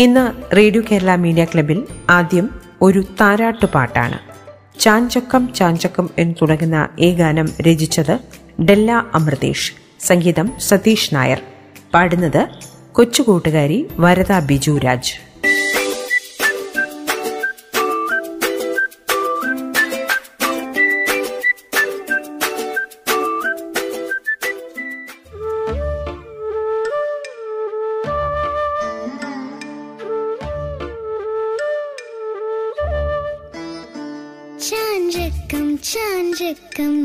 ഇന്ന് radio Kerala media ക്ലബിൽ ആദ്യം ഒരു താരാട്ടുപാട്ടാണ് ചാഞ്ചക്കം ചാഞ്ചക്കം എന്ന് തുടങ്ങുന്ന ഈ ഗാനം രചിച്ചത് ഡെല്ല അമൃതേഷ് സംഗീതം സതീഷ് നായർ. പാടുന്നത് കൊച്ചുകൂട്ടുകാരി വരദ ബിജു രാജ്. ചാഞ്ചക്കം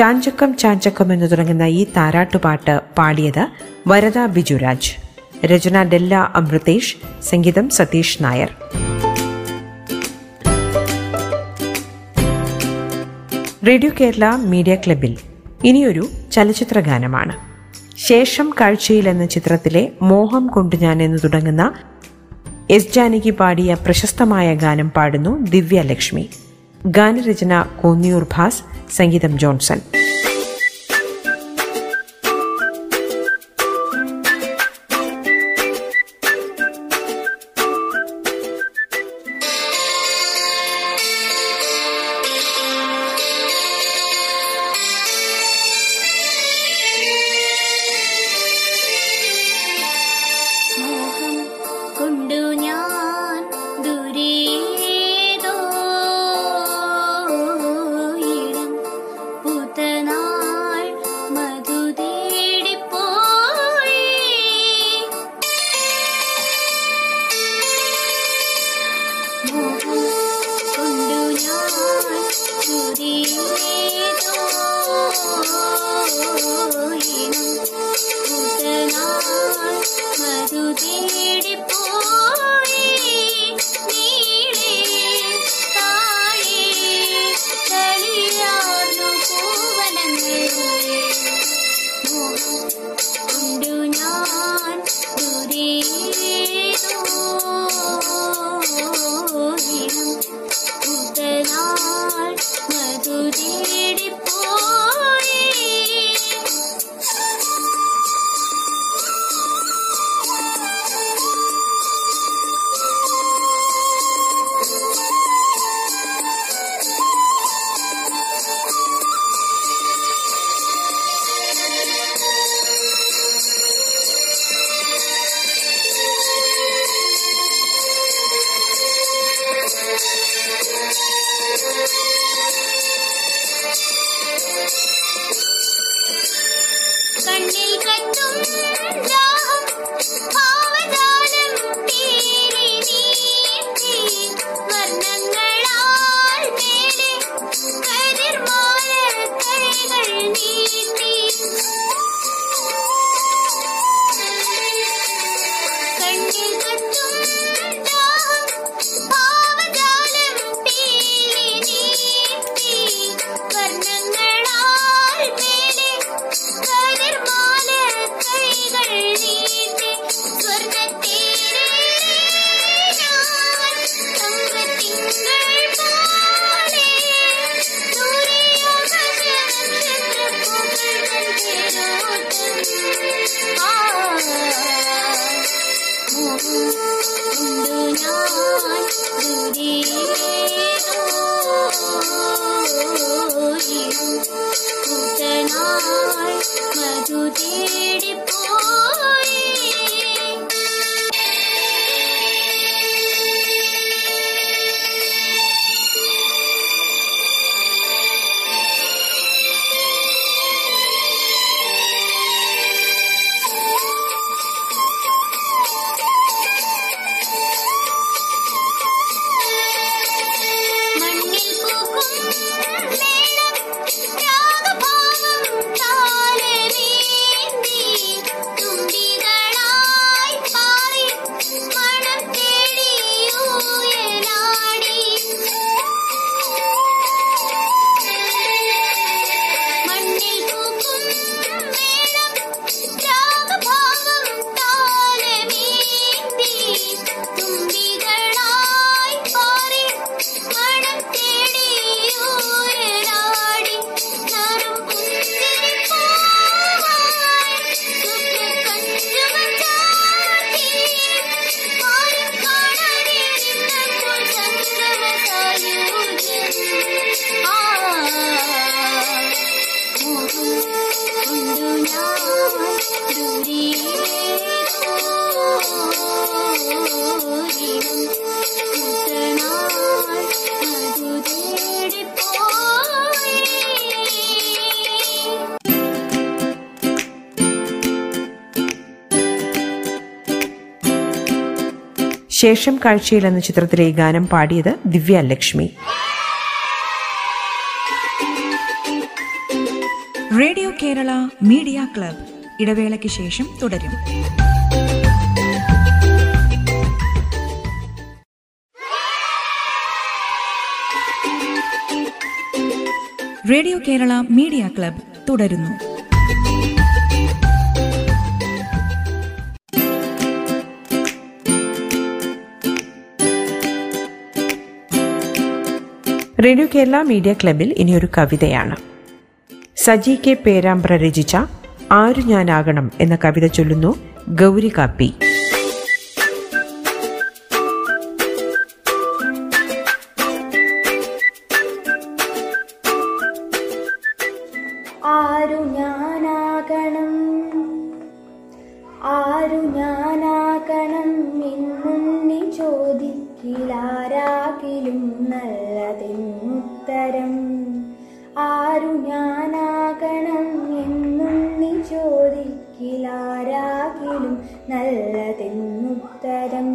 ചാഞ്ചക്കം ചാഞ്ചക്കം എന്ന് തുടങ്ങുന്ന ഈ താരാട്ടുപാട്ട് പാടിയത് വരദ ബിജുരാജ്. രചന ഡെല്ല അമൃതേഷ് സംഗീതം സതീഷ് നായർ. റേഡിയോ കേരള മീഡിയ ക്ലബിൽ ഇനിയൊരു ചലച്ചിത്ര ഗാനമാണ്. ശേഷം കാഴ്ചയിൽ എന്ന ചിത്രത്തിലെ മോഹം കൊണ്ട് ഞാൻ എന്ന് തുടങ്ങുന്ന എസ് ജാനകി പാടിയ പ്രശസ്തമായ ഗാനം പാടുന്നു ദിവ്യലക്ഷ്മി ഗാനരചന കോന്നിയൂർ ഭാസ് സംഗീതം Johnson. 我不 to me and John. 嗯嗯嗯 ശേഷം കാഴ്ചയിൽ എന്ന ചിത്രത്തിലെ ഈ ഗാനം പാടിയത് Divya Lakshmi. Radio Kerala media club. ഇടവേളയ്ക്ക് ശേഷം തുടരും. റേഡിയോ കേരള മീഡിയ ക്ലബ് തുടരുന്നു. റേഡിയോ കേരള മീഡിയ ക്ലബിൽ ഇനിയൊരു കവിതയാണ്. സജി കെ പേരാമ്പ്ര രചിച്ച ആരു ഞാനാകണം എന്ന കവിത ചൊല്ലുന്നു ഗൗരി കാപ്പി. ആരു ഞാനാകണം? ആരു ചോദിക്കിലാരാകിലും നല്ലതെന്നുത്തരം ആരു ഞാനാകണം എന്നുണ്ണി ചോദിക്കിലാരാകിലും നല്ലതെന്നുത്തരം.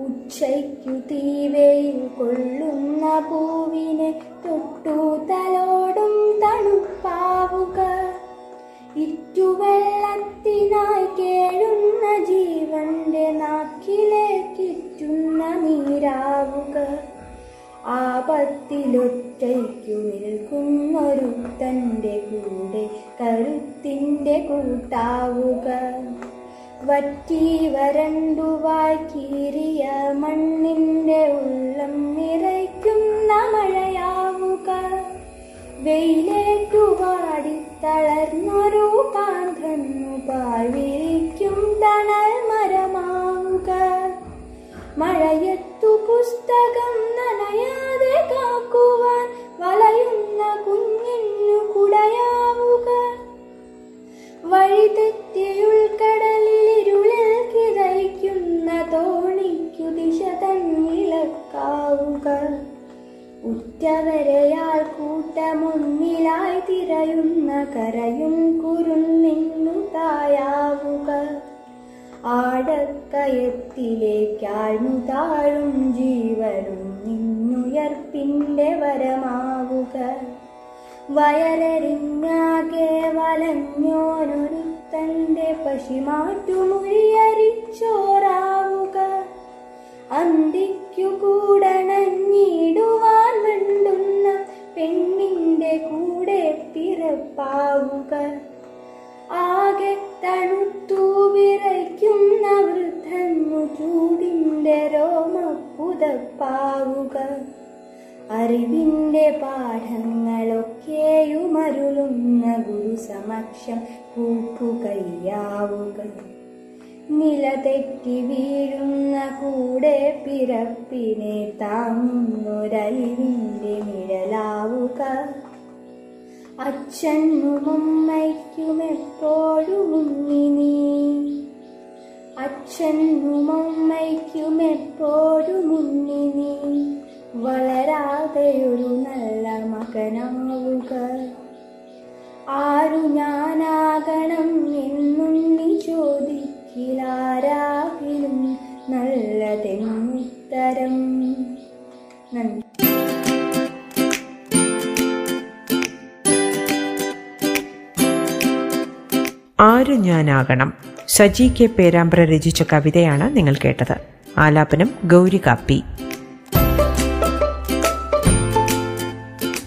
ഉച്ചയ്ക്കു തീവയിൽ കൊള്ളുന്ന പൂവിനെ തൊട്ടു തലോടും തണുപ്പാവുക. ഇറ്റുവെള്ളത്തിനായി കേഴുന്ന ജീവന്റെ നാക്കിലേക്കിറ്റുന്ന നീരാവുക. ആപത്തിലൊറ്റയ്ക്കു നിൽക്കുന്നൊരു തന്റെ കൂടെ കരുത്തിന്റെ കൂട്ടാവുക. വറ്റി വരണ്ടു വാക്കീറിയ മണ്ണിന്റെ ഉള്ളം നിറയ്ക്കുന്ന മഴയാവുക. വെയിലേറ്റു വാടി തളർന്നൊരു കാന്തന്നു പാഴ്വിരിക്കും തണൽ മരമാവുക. മഴയത്തു പുസ്തകം നനയാതെ കാക്കുവാൻ വലയുന്ന കുഞ്ഞിനു കുടയാവുക. വഴിതെറ്റിയുൾക്കടലിൽ ഇരുളിൽ കിതയ്ക്കുന്ന തോണിക്കു ദിശ തന്നിളക്കാവുക. ഉറ്റവരെയാൾ കൂട്ടമൊന്നിലായി തിരയുന്ന കരയും കുരുന്നിൻ ആടക്കയത്തിലേക്കാഴ്ന്നു താഴും ജീവനും നിന്നുയർപ്പിന്റെ വരമാവുക. വയലരിഞ്ഞാകെ വലഞ്ഞോനൊരുത്തന്റെ പശിമാറ്റുമുഴിയരിച്ചോറാവുക നിലതെറ്റി വീഴുന്ന കൂടെ പിറപ്പിനെ താങ്ങുന്നൊരലിവിന്റെ നിഴലാവുക. അച്ഛനും അമ്മയ്ക്കും എപ്പോഴും ഉണ്ണി നീ അച്ഛനും അമ്മയ്ക്കും എപ്പോഴും ഉണ്ണി നീ വളരാതെ ഒരു നല്ല മകനാവുക. ആരു ഞാനാകണം എന്നുണ്ണി ചോദിക്കിലാരാകിലും നല്ലതെന്നുത്തരം നന്ദി ആര് ഞാനാകണം? സജി കെ പേരാമ്പ്ര രചിച്ച കവിതയാണ് നിങ്ങൾ കേട്ടത്. ആലാപനം ഗൗരി കാപ്പി.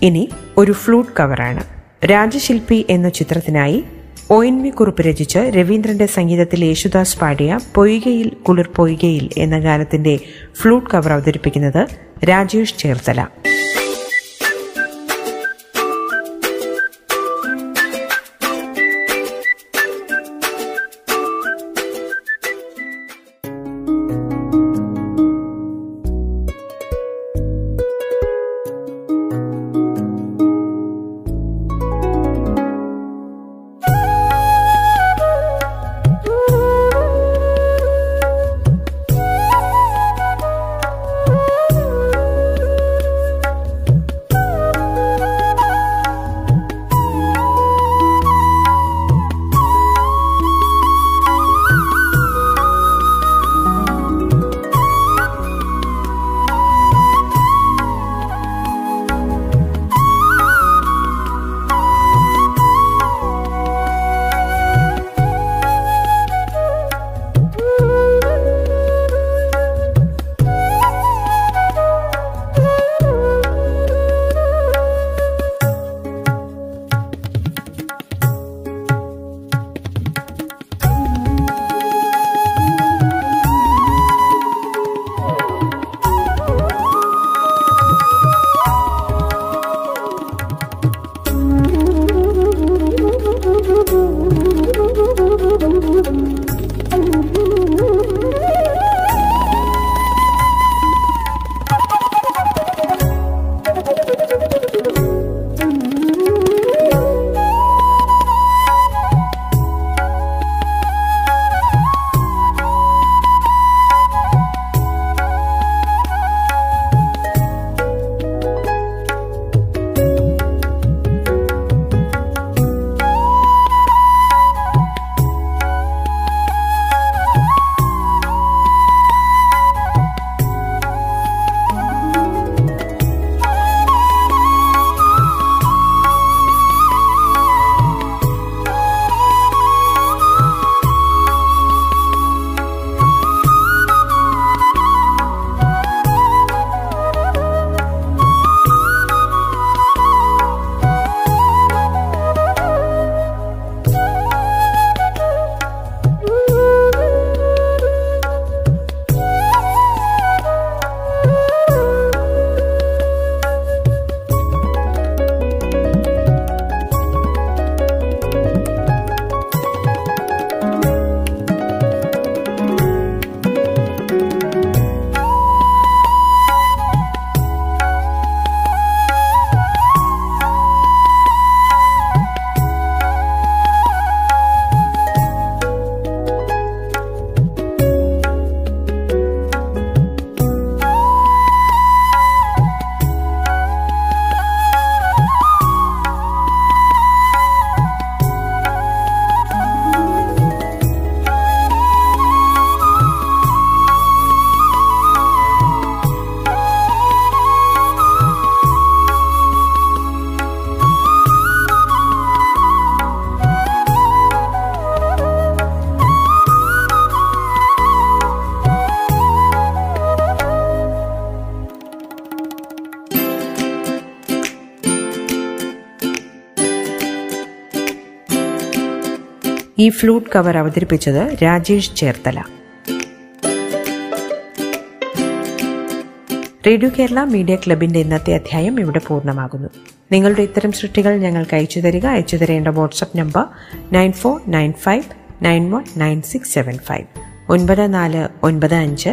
ഇനി ഒരു ഫ്ലൂട്ട് കവറാണ്. രാജശില്പി എന്ന ചിത്രത്തിനായി ഒ എൻ വി കുറിപ്പ് രചിച്ച് രവീന്ദ്രന്റെ സംഗീതത്തിൽ യേശുദാസ് പാടിയ പൊയ്കയിൽ കുളിർ പൊയ്കയിൽ എന്ന ഗാനത്തിന്റെ ഫ്ലൂട്ട് കവർ അവതരിപ്പിക്കുന്നത് രാജേഷ് ചേർത്തല. ഈ ഫ്ലൂട്ട് കവർ അവതരിപ്പിച്ചത് രാജേഷ് ചേർത്തല. റേഡിയോ കേരള മീഡിയ ക്ലബിന്റെ ഇന്നത്തെ അധ്യായം ഇവിടെ പൂർണമാകുന്നു. നിങ്ങളുടെ ഇത്തരം സൃഷ്ടികൾ ഞങ്ങൾക്ക് അയച്ചു തരിക. അയച്ചു തരേണ്ട WhatsApp number nine four nine five nine one nine six seven five. ഒൻപത് നാല് ഒൻപത് അഞ്ച്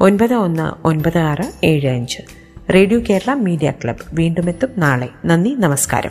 ഒൻപത് ഒന്ന് ഒൻപത് ആറ് ഏഴ് അഞ്ച്. റേഡിയോ കേരള മീഡിയ ക്ലബ് വീണ്ടും എത്തും നാളെ. നന്ദി നമസ്കാരം.